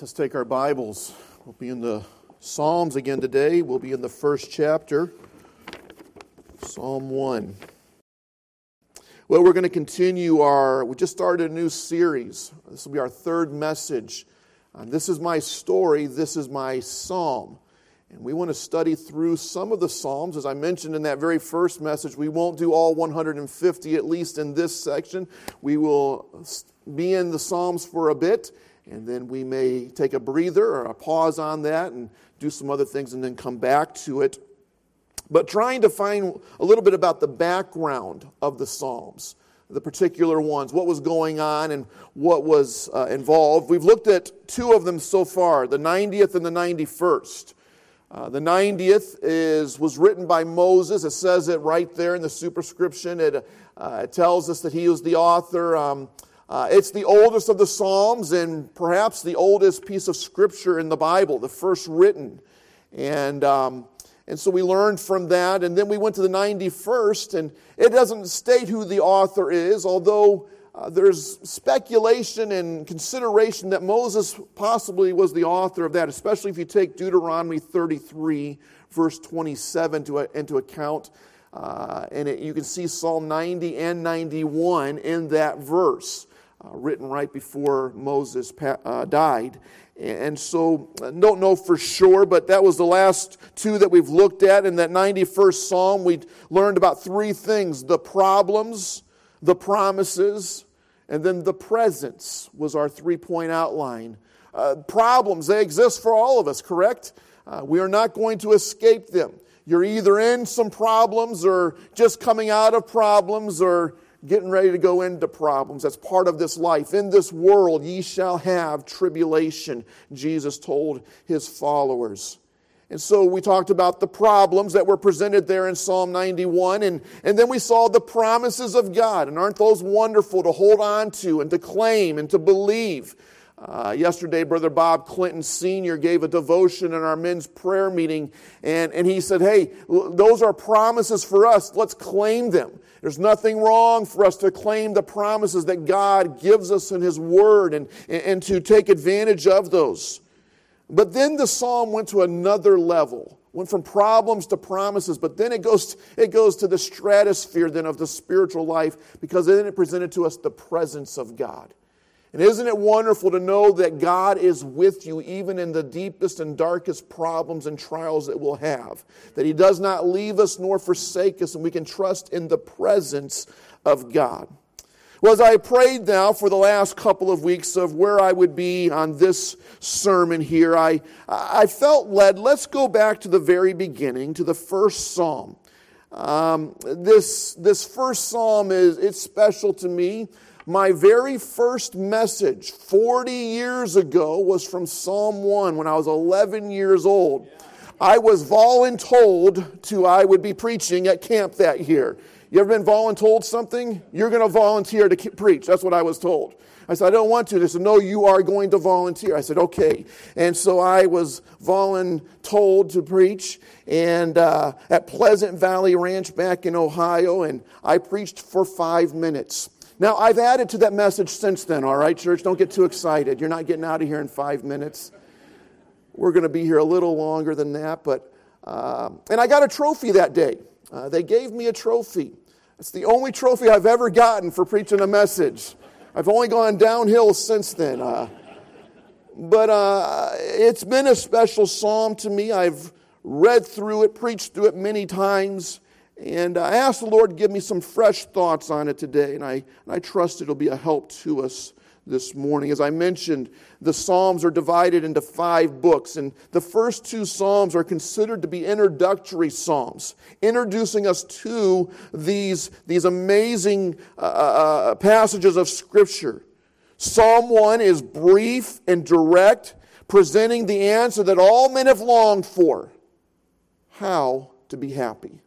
Let's take our Bibles. We'll be in the Psalms again today. We'll be in the first chapter, Psalm 1. Well, we're going to continue our, we just started a new series. This will be our third message. And this is my story, this is my psalm. And we want to study through some of the Psalms. As I mentioned in that very first message, we won't do all 150, at least in this section. We will be in the Psalms for a bit and then we may take a breather or a pause on that and do some other things and then come back to it. But trying to find a little bit about the background of the Psalms, the particular ones, what was going on and what was uh, involved. We've looked at two of them so far the 90th and the 91st. Uh, the 90th is, was written by Moses. It says it right there in the superscription. It, uh, it tells us that he was the author. Um, uh, it's the oldest of the Psalms and perhaps the oldest piece of scripture in the Bible, the first written. And, um, and so we learned from that. And then we went to the 91st, and it doesn't state who the author is, although uh, there's speculation and consideration that Moses possibly was the author of that, especially if you take Deuteronomy 33, verse 27, to, into account. Uh, and it, you can see Psalm 90 and 91 in that verse uh, written right before Moses uh, died. And so, uh, don't know for sure, but that was the last two that we've looked at. In that 91st Psalm, we learned about three things the problems, the promises, and then the presence was our three point outline. Uh, problems, they exist for all of us, correct? Uh, we are not going to escape them. You're either in some problems or just coming out of problems or getting ready to go into problems. That's part of this life. In this world, ye shall have tribulation, Jesus told his followers. And so we talked about the problems that were presented there in Psalm 91, and, and then we saw the promises of God. And aren't those wonderful to hold on to and to claim and to believe? Uh, yesterday, Brother Bob Clinton Sr. gave a devotion in our men's prayer meeting, and, and he said, Hey, those are promises for us. Let's claim them. There's nothing wrong for us to claim the promises that God gives us in His Word and, and to take advantage of those. But then the psalm went to another level, went from problems to promises, but then it goes, it goes to the stratosphere then of the spiritual life because then it presented to us the presence of God. And isn't it wonderful to know that God is with you even in the deepest and darkest problems and trials that we'll have? That He does not leave us nor forsake us, and we can trust in the presence of God. Well, as I prayed now for the last couple of weeks of where I would be on this sermon here, I, I felt led, let's go back to the very beginning, to the first psalm. Um, this, this first psalm is it's special to me my very first message 40 years ago was from Psalm 1 when I was 11 years old. I was voluntold to I would be preaching at camp that year. You ever been voluntold something? You're going to volunteer to preach. That's what I was told. I said, I don't want to. They said, No, you are going to volunteer. I said, Okay. And so I was voluntold to preach and uh, at Pleasant Valley Ranch back in Ohio, and I preached for five minutes. Now, I've added to that message since then, all right, church? Don't get too excited. You're not getting out of here in five minutes. We're going to be here a little longer than that, but, uh, and I got a trophy that day. Uh, they gave me a trophy. It's the only trophy I've ever gotten for preaching a message. I've only gone downhill since then. Uh, but uh, it's been a special psalm to me. I've read through it, preached through it many times. And I asked the Lord to give me some fresh thoughts on it today, and I, and I trust it'll be a help to us this morning. As I mentioned, the Psalms are divided into five books, and the first two Psalms are considered to be introductory Psalms, introducing us to these, these amazing uh, uh, uh passages of Scripture. Psalm 1 is brief and direct, presenting the answer that all men have longed for how to be happy.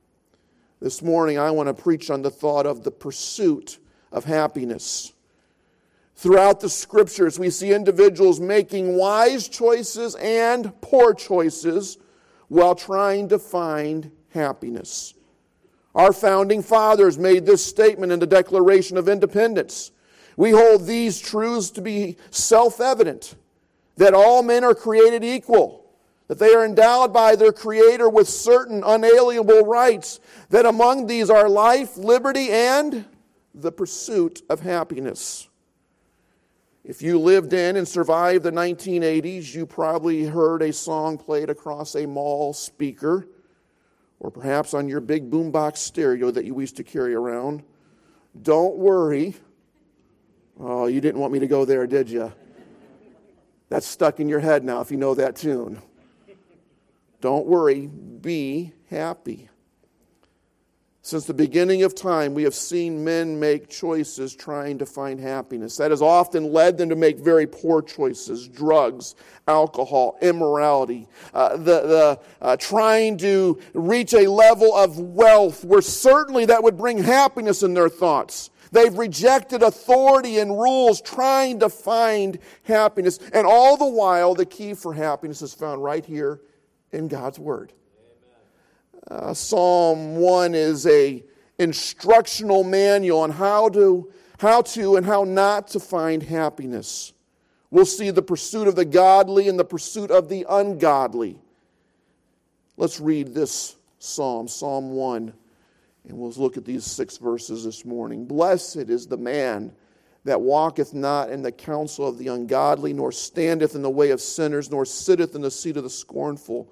This morning, I want to preach on the thought of the pursuit of happiness. Throughout the scriptures, we see individuals making wise choices and poor choices while trying to find happiness. Our founding fathers made this statement in the Declaration of Independence. We hold these truths to be self evident that all men are created equal, that they are endowed by their Creator with certain unalienable rights, that among these are life, liberty, and the pursuit of happiness. If you lived in and survived the 1980s, you probably heard a song played across a mall speaker or perhaps on your big boombox stereo that you used to carry around. Don't worry. Oh, you didn't want me to go there, did you? That's stuck in your head now if you know that tune. Don't worry, be happy. Since the beginning of time, we have seen men make choices trying to find happiness. That has often led them to make very poor choices drugs, alcohol, immorality, uh, the, the, uh, trying to reach a level of wealth where certainly that would bring happiness in their thoughts. They've rejected authority and rules, trying to find happiness. And all the while, the key for happiness is found right here in God's Word. Uh, Psalm 1 is a instructional manual on how to, how to and how not to find happiness. We'll see the pursuit of the godly and the pursuit of the ungodly. Let's read this psalm, Psalm 1, and we'll look at these six verses this morning. Blessed is the man that walketh not in the counsel of the ungodly, nor standeth in the way of sinners, nor sitteth in the seat of the scornful.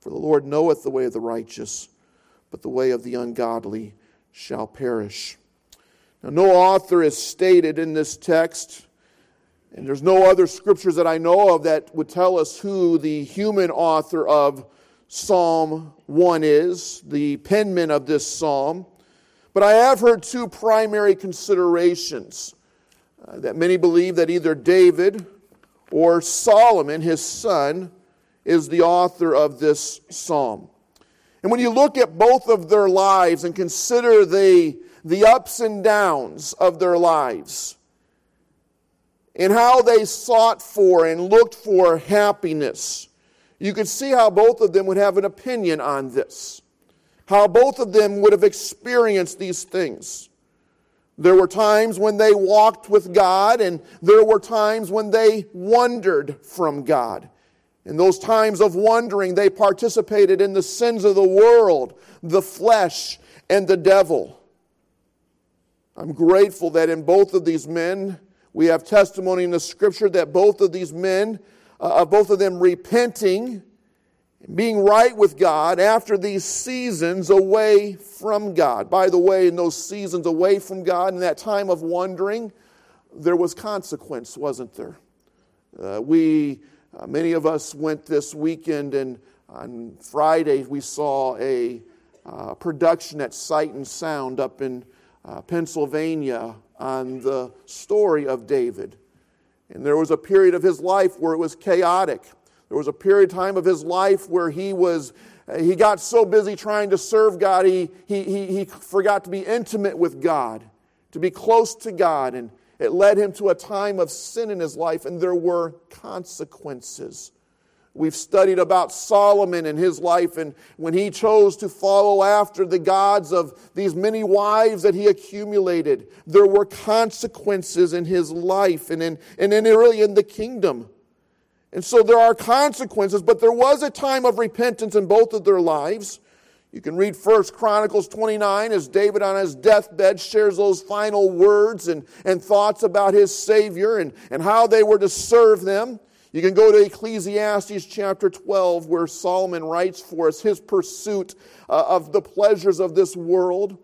For the Lord knoweth the way of the righteous, but the way of the ungodly shall perish. Now, no author is stated in this text, and there's no other scriptures that I know of that would tell us who the human author of Psalm 1 is, the penman of this psalm. But I have heard two primary considerations uh, that many believe that either David or Solomon, his son, is the author of this psalm. And when you look at both of their lives and consider the, the ups and downs of their lives, and how they sought for and looked for happiness, you can see how both of them would have an opinion on this. How both of them would have experienced these things. There were times when they walked with God, and there were times when they wandered from God. In those times of wandering, they participated in the sins of the world, the flesh, and the devil. I'm grateful that in both of these men, we have testimony in the scripture that both of these men, uh, both of them repenting, being right with God after these seasons away from God. By the way, in those seasons away from God, in that time of wandering, there was consequence, wasn't there? Uh, we uh, many of us went this weekend, and on Friday we saw a uh, production at Sight and Sound up in uh, Pennsylvania on the story of David. And there was a period of his life where it was chaotic. There was a period of time of his life where he was uh, he got so busy trying to serve God, he, he, he, he forgot to be intimate with God, to be close to God. And it led him to a time of sin in his life, and there were consequences. We've studied about Solomon and his life, and when he chose to follow after the gods of these many wives that he accumulated, there were consequences in his life and in, and in really in the kingdom. And so there are consequences, but there was a time of repentance in both of their lives. You can read First Chronicles 29 as David on his deathbed shares those final words and, and thoughts about his Savior and, and how they were to serve them. You can go to Ecclesiastes chapter 12, where Solomon writes for us his pursuit uh, of the pleasures of this world,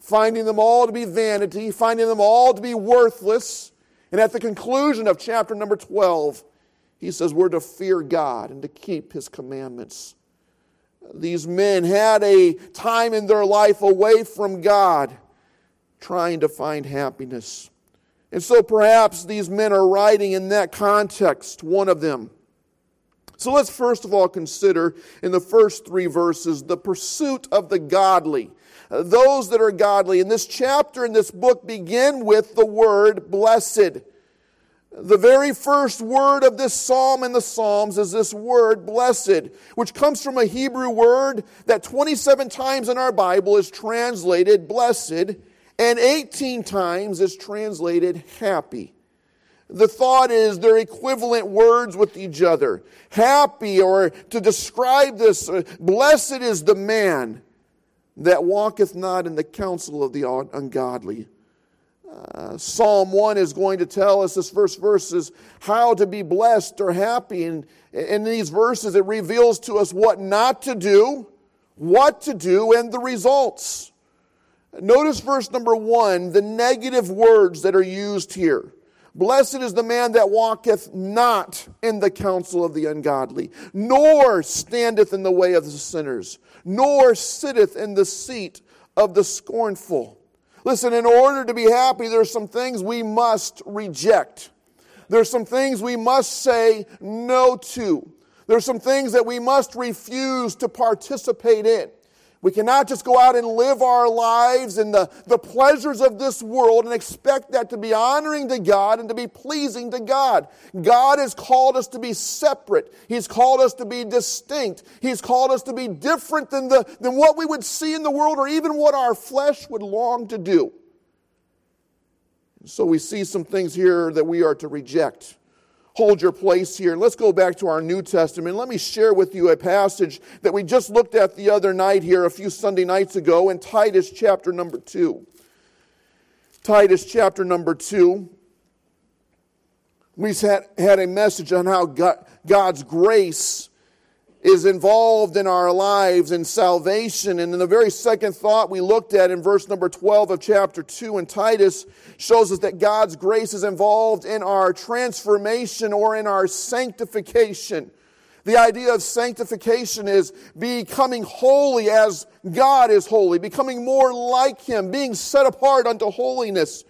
finding them all to be vanity, finding them all to be worthless. And at the conclusion of chapter number 12, he says we're to fear God and to keep his commandments. These men had a time in their life away from God, trying to find happiness. And so perhaps these men are writing in that context, one of them. So let's first of all consider in the first three verses the pursuit of the godly. Those that are godly. In this chapter, in this book, begin with the word blessed. The very first word of this psalm in the Psalms is this word blessed, which comes from a Hebrew word that 27 times in our Bible is translated blessed and 18 times is translated happy. The thought is they're equivalent words with each other. Happy, or to describe this, uh, blessed is the man that walketh not in the counsel of the ungodly. Psalm 1 is going to tell us, this first verse is how to be blessed or happy. And in these verses, it reveals to us what not to do, what to do, and the results. Notice verse number 1, the negative words that are used here. Blessed is the man that walketh not in the counsel of the ungodly, nor standeth in the way of the sinners, nor sitteth in the seat of the scornful. Listen, in order to be happy, there's some things we must reject. There's some things we must say no to. There's some things that we must refuse to participate in. We cannot just go out and live our lives in the, the pleasures of this world and expect that to be honoring to God and to be pleasing to God. God has called us to be separate. He's called us to be distinct. He's called us to be different than, the, than what we would see in the world or even what our flesh would long to do. So we see some things here that we are to reject hold your place here. Let's go back to our New Testament. Let me share with you a passage that we just looked at the other night here, a few Sunday nights ago, in Titus chapter number 2. Titus chapter number 2. We had, had a message on how God, God's grace is involved in our lives in salvation. And in the very second thought we looked at in verse number 12 of chapter 2 in Titus shows us that God's grace is involved in our transformation or in our sanctification. The idea of sanctification is becoming holy as God is holy, becoming more like Him, being set apart unto holiness.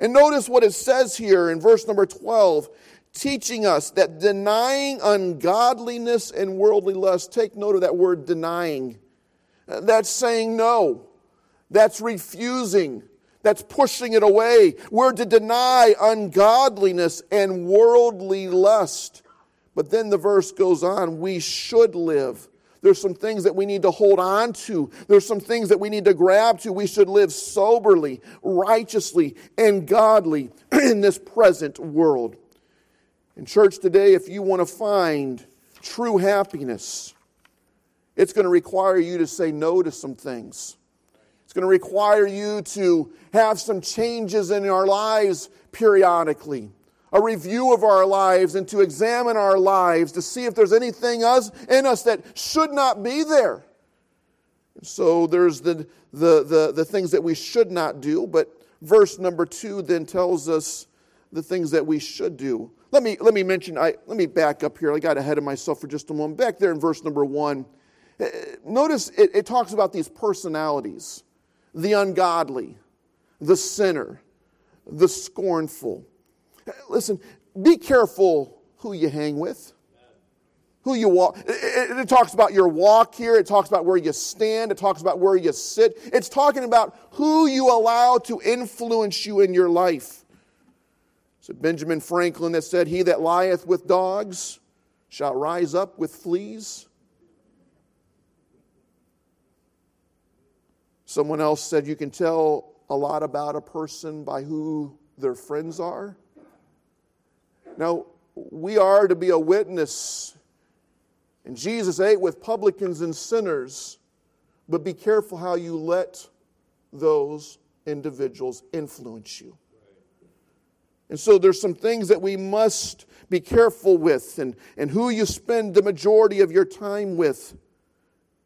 And notice what it says here in verse number 12 teaching us that denying ungodliness and worldly lust, take note of that word denying. Uh, that's saying no. That's refusing. That's pushing it away. We're to deny ungodliness and worldly lust. But then the verse goes on we should live. There's some things that we need to hold on to. There's some things that we need to grab to. We should live soberly, righteously, and godly in this present world. In church today, if you want to find true happiness, it's going to require you to say no to some things. It's going to require you to have some changes in our lives periodically, a review of our lives, and to examine our lives to see if there's anything us, in us that should not be there. So there's the, the, the, the things that we should not do, but verse number two then tells us the things that we should do. Let me, let me mention, I, let me back up here. I got ahead of myself for just a moment. Back there in verse number one, eh, eh notice it, it talks about these personalities the ungodly, the sinner, the scornful. Eh, listen, be careful who you hang with who you walk. It, it, talks about your walk here. It talks about where you stand. It talks about where you sit. It's talking about who you allow to influence you in your life. So Benjamin Franklin that said, He that lieth with dogs shall rise up with fleas. Someone else said, You can tell a lot about a person by who their friends are. Now, we are to be a witness. And Jesus ate with publicans and sinners, but be careful how you let those individuals influence you. And so there's some things that we must be careful with and, and who you spend the majority of your time with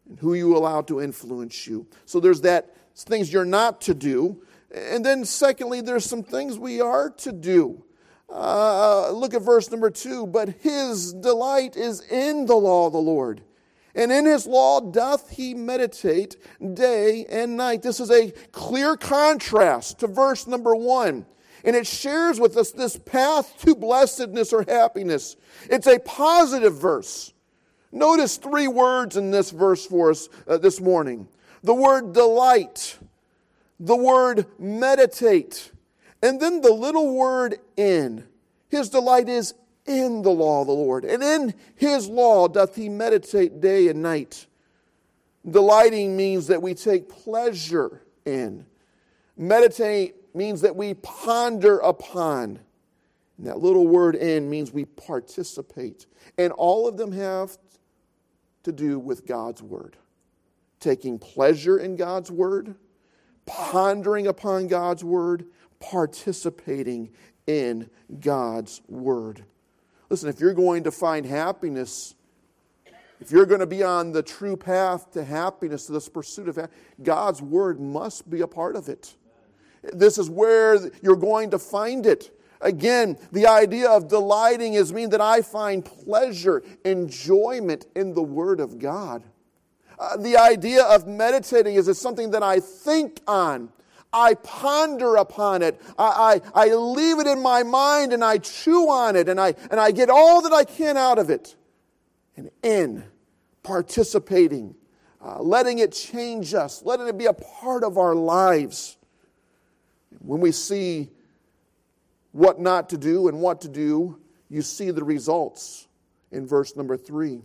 and who you allow to influence you. So there's that things you're not to do. And then secondly, there's some things we are to do. Uh, look at verse number two. But his delight is in the law of the Lord. And in his law doth he meditate day and night. This is a clear contrast to verse number one. And it shares with us this path to blessedness or happiness. It's a positive verse. Notice three words in this verse for us uh, this morning the word delight, the word meditate, and then the little word in. His delight is in the law of the Lord, and in his law doth he meditate day and night. Delighting means that we take pleasure in. Meditate means that we ponder upon. And that little word in means we participate. And all of them have to do with God's word. Taking pleasure in God's word, pondering upon God's word, participating in God's word. Listen, if you're going to find happiness, if you're going to be on the true path to happiness, to this pursuit of God's word must be a part of it. This is where you're going to find it. Again, the idea of delighting is mean that I find pleasure, enjoyment in the Word of God. Uh, the idea of meditating is it's something that I think on. I ponder upon it. I, I, I leave it in my mind and I chew on it and I, and I get all that I can out of it. And in participating, uh, letting it change us, letting it be a part of our lives. When we see what not to do and what to do, you see the results in verse number three.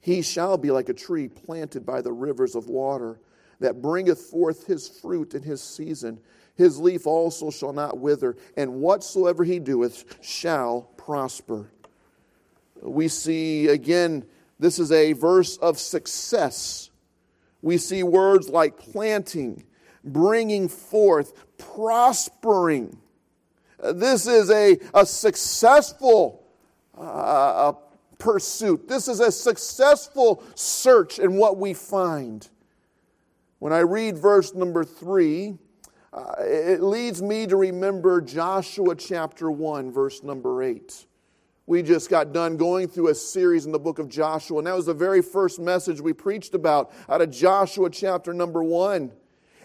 He shall be like a tree planted by the rivers of water that bringeth forth his fruit in his season. His leaf also shall not wither, and whatsoever he doeth shall prosper. We see again, this is a verse of success. We see words like planting, bringing forth, prospering. This is a, a successful uh, pursuit. This is a successful search in what we find. When I read verse number three, uh, it leads me to remember Joshua chapter 1, verse number 8. We just got done going through a series in the book of Joshua, and that was the very first message we preached about out of Joshua chapter number 1.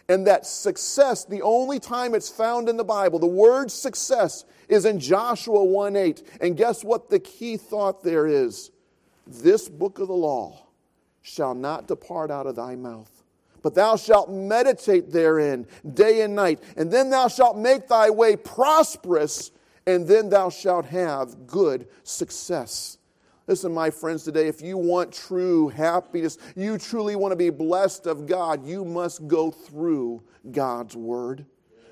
And that success, the only time it's found in the Bible, the word success is in Joshua 1 8. And guess what the key thought there is? This book of the law shall not depart out of thy mouth but thou shalt meditate therein day and night, and then thou shalt make thy way prosperous, and then thou shalt have good success. Listen, my friends, today, if you want true happiness, you truly want to be blessed of God, you must go through God's Word.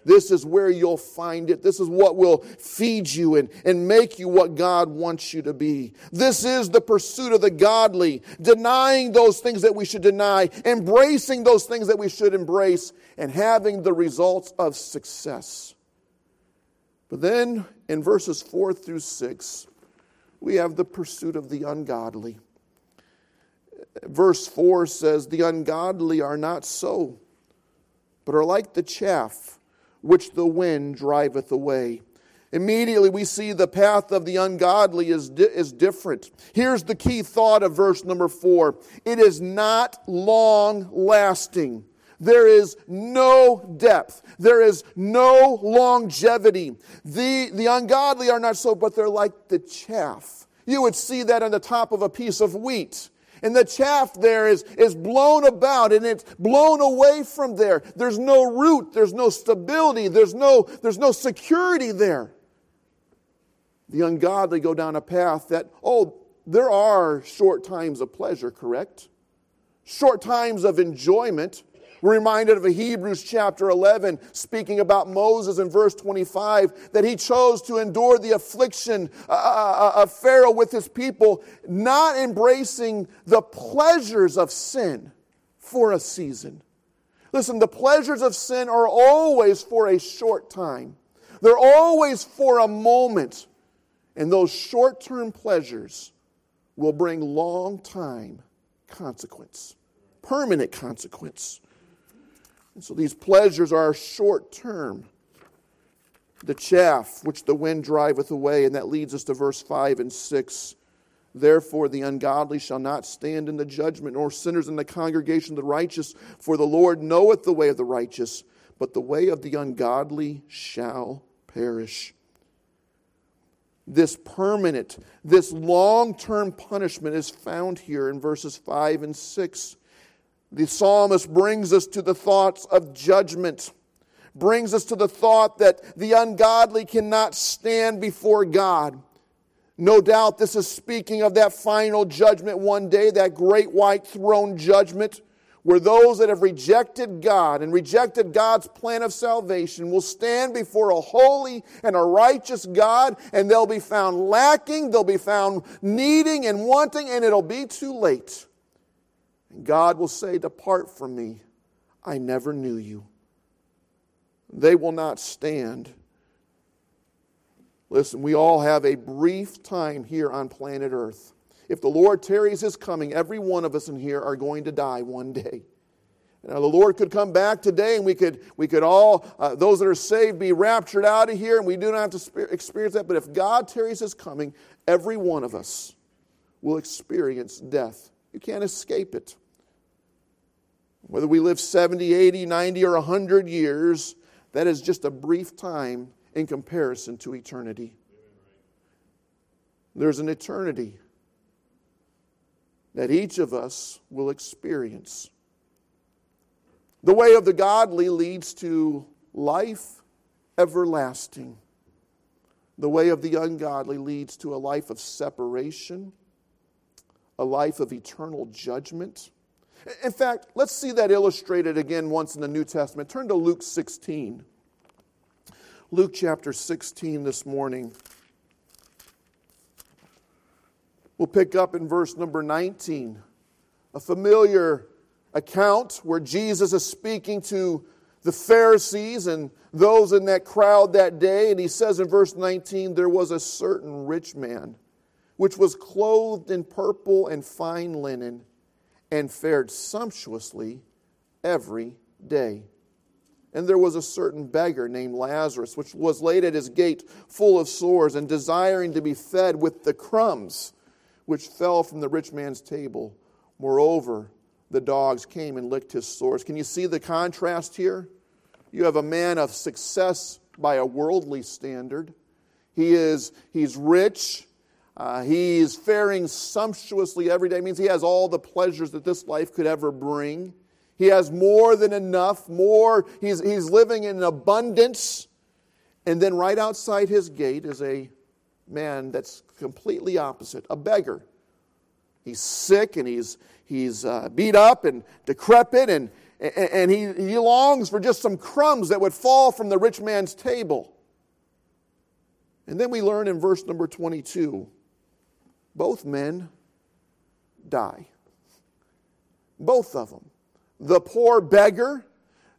This is where you'll find it. This is what will feed you and, and make you what God wants you to be. This is the pursuit of the godly, denying those things that we should deny, embracing those things that we should embrace, and having the results of success. But then in verses 4 through 6, we have the pursuit of the ungodly. Verse 4 says, The ungodly are not so, but are like the chaff which the wind driveth away. Immediately, we see the path of the ungodly is, di- is different. Here's the key thought of verse number four it is not long lasting. There is no depth. There is no longevity. The, the ungodly are not so, but they're like the chaff. You would see that on the top of a piece of wheat and the chaff there is, is blown about and it's blown away from there. There's no root, there's no stability, there's no, there's no security there. The ungodly go down a path that, oh, there are short times of pleasure, correct? Short times of enjoyment. We're reminded of Hebrews chapter 11 speaking about Moses in verse 25 that he chose to endure the affliction uh, uh, uh, of Pharaoh with his people, not embracing the pleasures of sin for a season. Listen, the pleasures of sin are always for a short time. They're always for a moment. And those short term pleasures will bring long time consequence, permanent consequence. And so these pleasures are short term. The chaff which the wind driveth away, and that leads us to verse 5 and 6. Therefore, the ungodly shall not stand in the judgment, nor sinners in the congregation of the righteous, for the Lord knoweth the way of the righteous, but the way of the ungodly shall perish. This permanent, this long term punishment is found here in verses 5 and 6. The psalmist brings us to the thoughts of judgment, brings us to the thought that the ungodly cannot stand before God. No doubt this is speaking of that final judgment one day, that great white throne judgment where those that have rejected God and rejected God's plan of salvation will stand before a holy and a righteous God, and they'll be found lacking, they'll be found needing and wanting, and it'll be too late. And God will say, Depart from me, I never knew you. They will not stand. Listen, we all have a brief time here on planet Earth. If the Lord tarries his coming, every one of us in here are going to die one day. Now, the Lord could come back today and we could, we could all, uh, those that are saved, be raptured out of here and we do not have to experience that. But if God tarries his coming, every one of us will experience death. You can't escape it. Whether we live 70, 80, 90, or 100 years, that is just a brief time in comparison to eternity. There's an eternity that each of us will experience. The way of the godly leads to life everlasting. The way of the ungodly leads to a life of separation, a life of eternal judgment. In fact, let's see that illustrated again once in the New Testament. Turn to Luke 16. Luke chapter 16 this morning. We'll pick up in verse number 19, a familiar account where Jesus is speaking to the Pharisees and those in that crowd that day. And he says in verse 19, There was a certain rich man which was clothed in purple and fine linen and fared sumptuously every day. And there was a certain beggar named Lazarus, which was laid at his gate full of sores and desiring to be fed with the crumbs which fell from the rich man's table. Moreover, the dogs came and licked his sores. Can you see the contrast here? You have a man of success by a worldly standard. He is he's rich. Uh, he's faring sumptuously every day. It means he has all the pleasures that this life could ever bring. He has more than enough, more. He's, he's living in abundance. And then right outside his gate is a man that's completely opposite a beggar. He's sick and he's, he's uh, beat up and decrepit, and, and he, he longs for just some crumbs that would fall from the rich man's table. And then we learn in verse number 22 both men die. Both of them. The poor beggar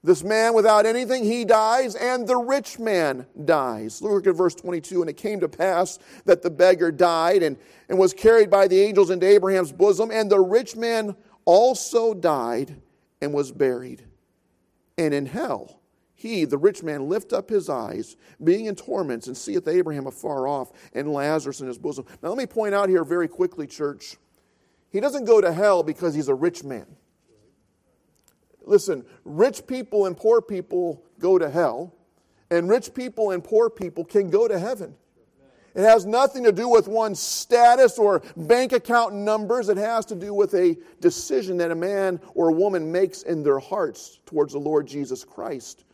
this man without anything, he dies, and the rich man dies. Look at verse 22. And it came to pass that the beggar died and, and was carried by the angels into Abraham's bosom, and the rich man also died and was buried. And in hell, he, the rich man, lift up his eyes, being in torments, and seeth Abraham afar off, and Lazarus in his bosom. Now, let me point out here very quickly, church. He doesn't go to hell because he's a rich man. Listen, rich people and poor people go to hell, and rich people and poor people can go to heaven. It has nothing to do with one's status or bank account numbers. It has to do with a decision that a man or a woman makes in their hearts towards the Lord Jesus Christ.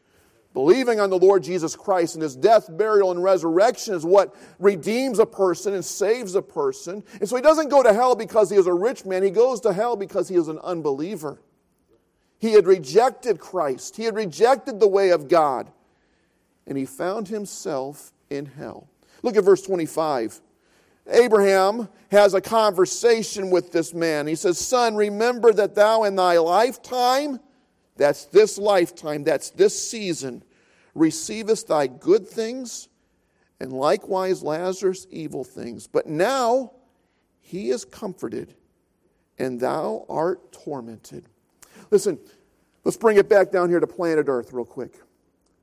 Believing on the Lord Jesus Christ and his death, burial, and resurrection is what redeems a person and saves a person. And so he doesn't go to hell because he is a rich man, he goes to hell because he is an unbeliever. He had rejected Christ, he had rejected the way of God, and he found himself in hell. Look at verse 25. Abraham has a conversation with this man. He says, Son, remember that thou in thy lifetime, that's this lifetime, that's this season, receivest thy good things, and likewise Lazarus evil things. But now he is comforted, and thou art tormented. Listen, let's bring it back down here to planet Earth real quick.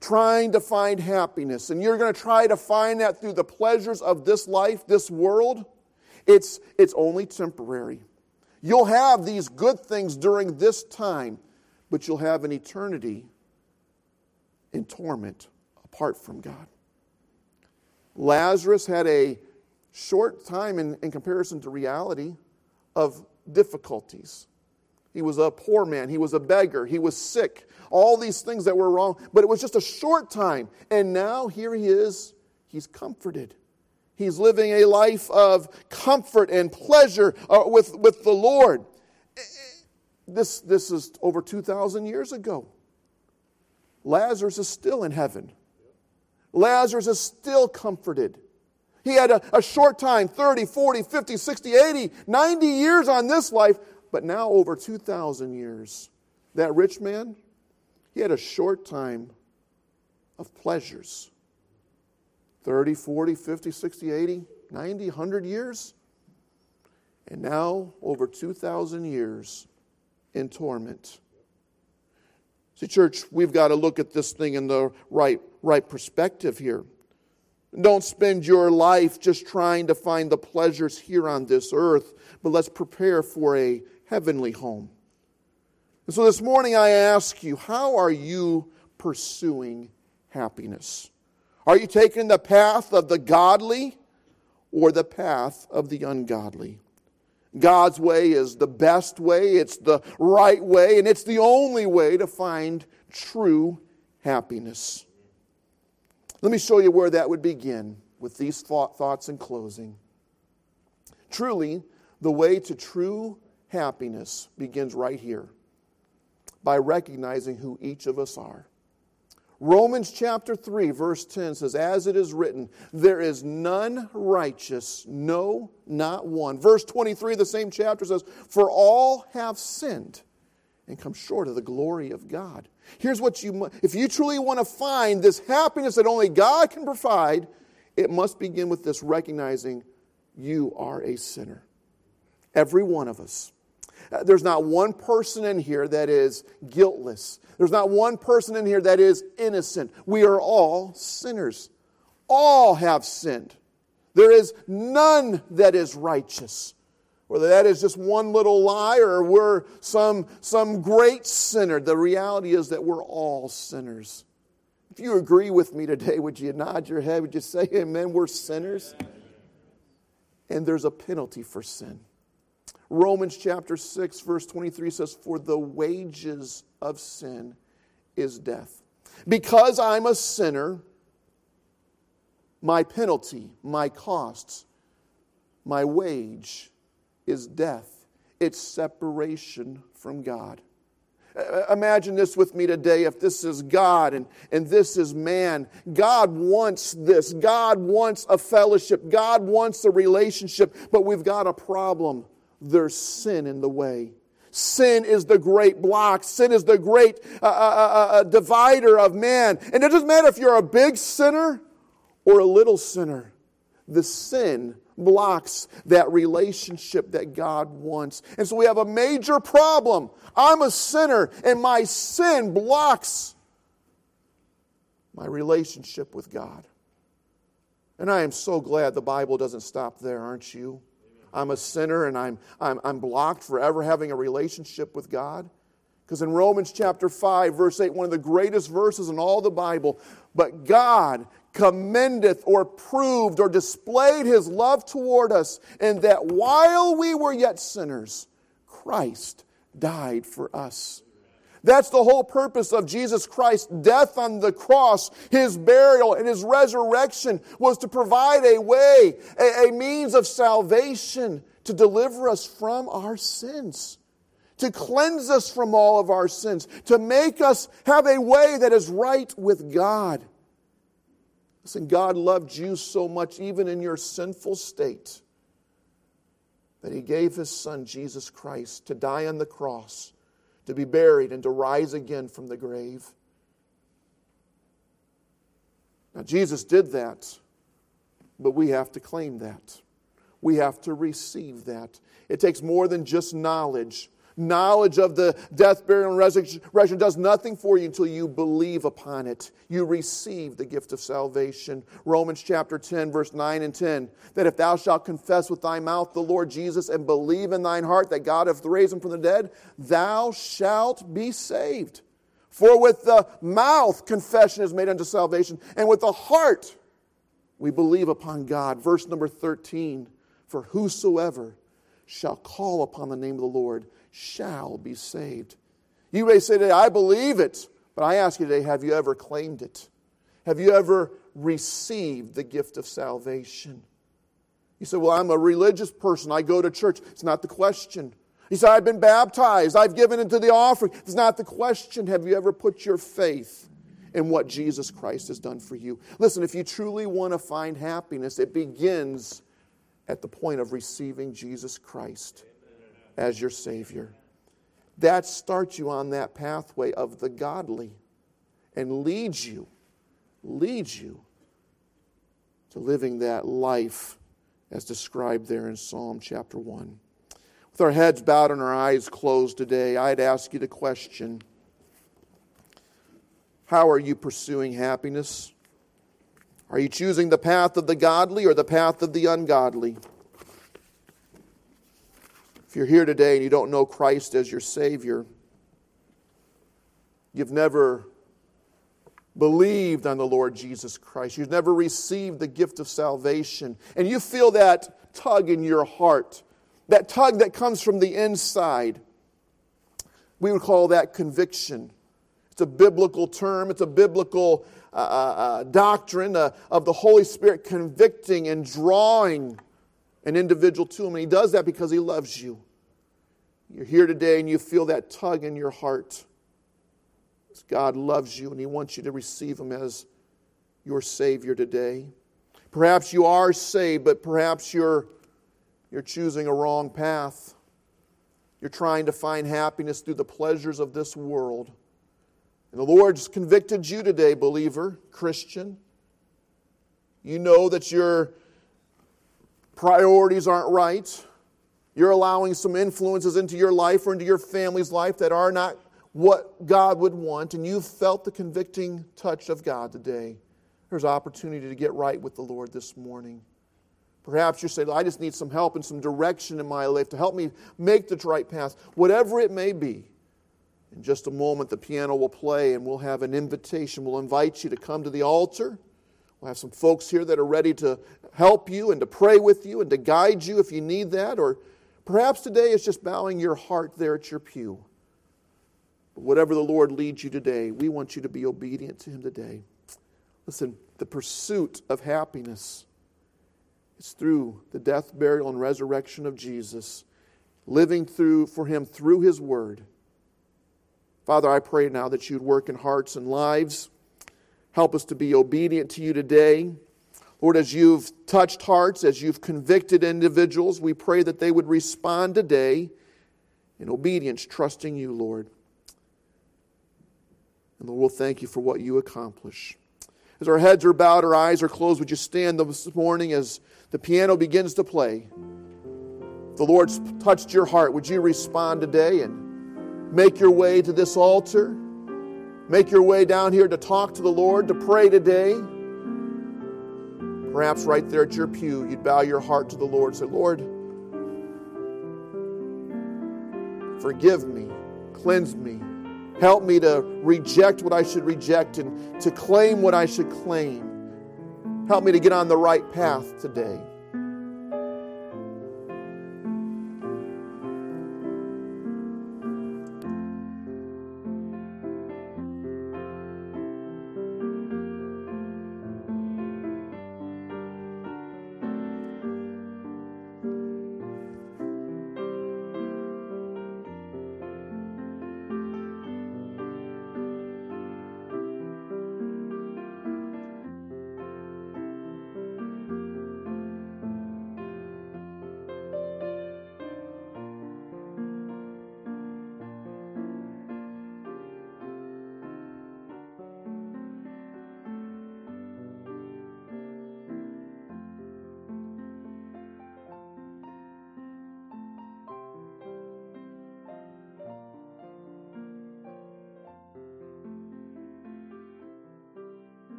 Trying to find happiness, and you're going to try to find that through the pleasures of this life, this world. It's, it's only temporary. You'll have these good things during this time, but you'll have an eternity in torment apart from God. Lazarus had a short time in, in comparison to reality of difficulties. He was a poor man. He was a beggar. He was sick. All these things that were wrong. But it was just a short time. And now here he is. He's comforted. He's living a life of comfort and pleasure uh, with, with the Lord. This, this is over 2,000 years ago. Lazarus is still in heaven. Lazarus is still comforted. He had a, a, short time 30, 40, 50, 60, 80, 90 years on this life, but now over 2,000 years. That rich man, he had a short time of pleasures 30, 40, 50, 60, 80, 90, 100 years. And now over 2,000 years in torment. See, church, we've got to look at this thing in the right, right perspective here. Don't spend your life just trying to find the pleasures here on this earth, but let's prepare for a heavenly home. And so this morning I ask you, how are you pursuing happiness? Are you taking the path of the godly or the path of the ungodly? God's way is the best way, it's the right way, and it's the only way to find true happiness. Let me show you where that would begin with these thoughts in closing. Truly, the way to true happiness begins right here by recognizing who each of us are. Romans chapter 3, verse 10 says, As it is written, there is none righteous, no, not one. Verse 23 the same chapter says, For all have sinned and come short of the glory of God. Here's what you if you truly want to find this happiness that only God can provide, it must begin with this recognizing you are a sinner. Every one of us. Uh, there's not one person in here that is guiltless. There's not one person in here that is innocent. We are all sinners. All have sinned. There is none that is righteous. Whether that is just one little lie or we're some, some great sinner, the reality is that we're all sinners. If you agree with me today, would you nod your head? Would you say, Amen? We're sinners. And there's a penalty for sin. Romans chapter 6, verse 23 says, For the wages of sin is death. Because I'm a sinner, my penalty, my costs, my wage is death. It's separation from God. Imagine this with me today if this is God and, and this is man. God wants this. God wants a fellowship. God wants a relationship, but we've got a problem there's sin in the way. Sin is the great block. Sin is the great uh, uh, uh, uh, divider of man. And it doesn't matter if you're a big sinner or a little sinner. The sin blocks that relationship that God wants. And so we have a major problem. I'm a sinner, and my sin blocks my relationship with God. And I am so glad the Bible doesn't stop there, aren't you? I'm a sinner and I'm, I'm, I'm blocked forever having a relationship with God? Because in Romans chapter 5, verse 8, one of the greatest verses in all the Bible, but God commendeth or proved or displayed his love toward us, in that while we were yet sinners, Christ died for us. That's the whole purpose of Jesus Christ's death on the cross, his burial, and his resurrection was to provide a way, a, a, means of salvation to deliver us from our sins, to cleanse us from all of our sins, to make us have a way that is right with God. Listen, God loved you so much, even in your sinful state, that he gave his son, Jesus Christ, to die on the cross to be buried, and to rise again from the grave. Now, Jesus did that, but we have to claim that. We have to receive that. It takes more than just knowledge knowledge of the death, burial, and resurrection does nothing for you until you believe upon it. You receive the gift of salvation. Romans chapter 10, verse 9 and 10. That if thou shalt confess with thy mouth the Lord Jesus and believe in thine heart that God hath raised him from the dead, thou shalt be saved. For with the mouth confession is made unto salvation, and with the heart we believe upon God. Verse number 13 For whosoever shall call upon the name of the Lord shall be saved. You may say today, I believe it, but I ask you today, have you ever claimed it? Have you ever received the gift of salvation? You say, Well, I'm a religious person. I go to church. It's not the question. You say, I've been baptized. I've given into the offering. It's not the question. Have you ever put your faith in what Jesus Christ has done for you? Listen, if you truly want to find happiness, it begins at the point of receiving Jesus Christ as your Savior. That starts you on that pathway of the godly and leads you, leads you to living that life as described there in Psalm chapter 1. With our heads bowed and our eyes closed today, I'd ask you the question How are you pursuing happiness? Are you choosing the path of the godly or the path of the ungodly? If you're here today and you don't know Christ as your Savior, you've never believed on the Lord Jesus Christ, you've never received the gift of salvation, and you feel that tug in your heart that tug that comes from the inside. We would call that conviction. It's a biblical term, it's a biblical uh, uh, uh, doctrine uh, of the Holy Spirit convicting and drawing an individual to Him. And He does that because He loves you. You're here today and you feel that tug in your heart. God loves you and He wants you to receive Him as your Savior today. Perhaps you are saved, but perhaps you're you're choosing a wrong path. You're trying to find happiness through the pleasures of this world. And the Lord's convicted you today, believer, Christian. You know that your priorities aren't right. You're allowing some influences into your life or into your family's life that are not what God would want, and you've felt the convicting touch of God today. There's opportunity to get right with the Lord this morning. Perhaps you say, I just need some help and some direction in my life to help me make the right path. Whatever it may be, in just a moment the piano will play and we'll have an invitation. We'll invite you to come to the altar. We'll have some folks here that are ready to help you and to pray with you and to guide you if you need that. Or perhaps today is just bowing your heart there at your pew. But whatever the Lord leads you today, we want you to be obedient to Him today. Listen, the pursuit of happiness is through the death, burial, and resurrection of Jesus, living through for him through his word. Father, I pray now that you'd work in hearts and lives. Help us to be obedient to you today. Lord, as you've touched hearts, as you've convicted individuals, we pray that they would respond today in obedience, trusting you, Lord. And Lord, we'll thank you for what you accomplish. As our heads are bowed, our eyes are closed, would you stand this morning as the piano begins to play, If the Lord's touched your heart. Would you respond today and make your way to this altar? Make your way down here to talk to the Lord, to pray today. Perhaps right there at your pew, you'd bow your heart to the Lord and say, Lord, forgive me, cleanse me, help me to reject what I should reject and to claim what I should claim. Help me to get on the right path today.